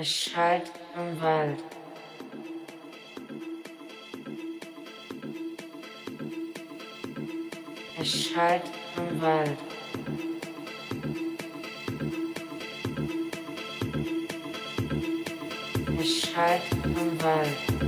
Es schallt im Wald. Es schallt im Wald. Es schallt im Wald.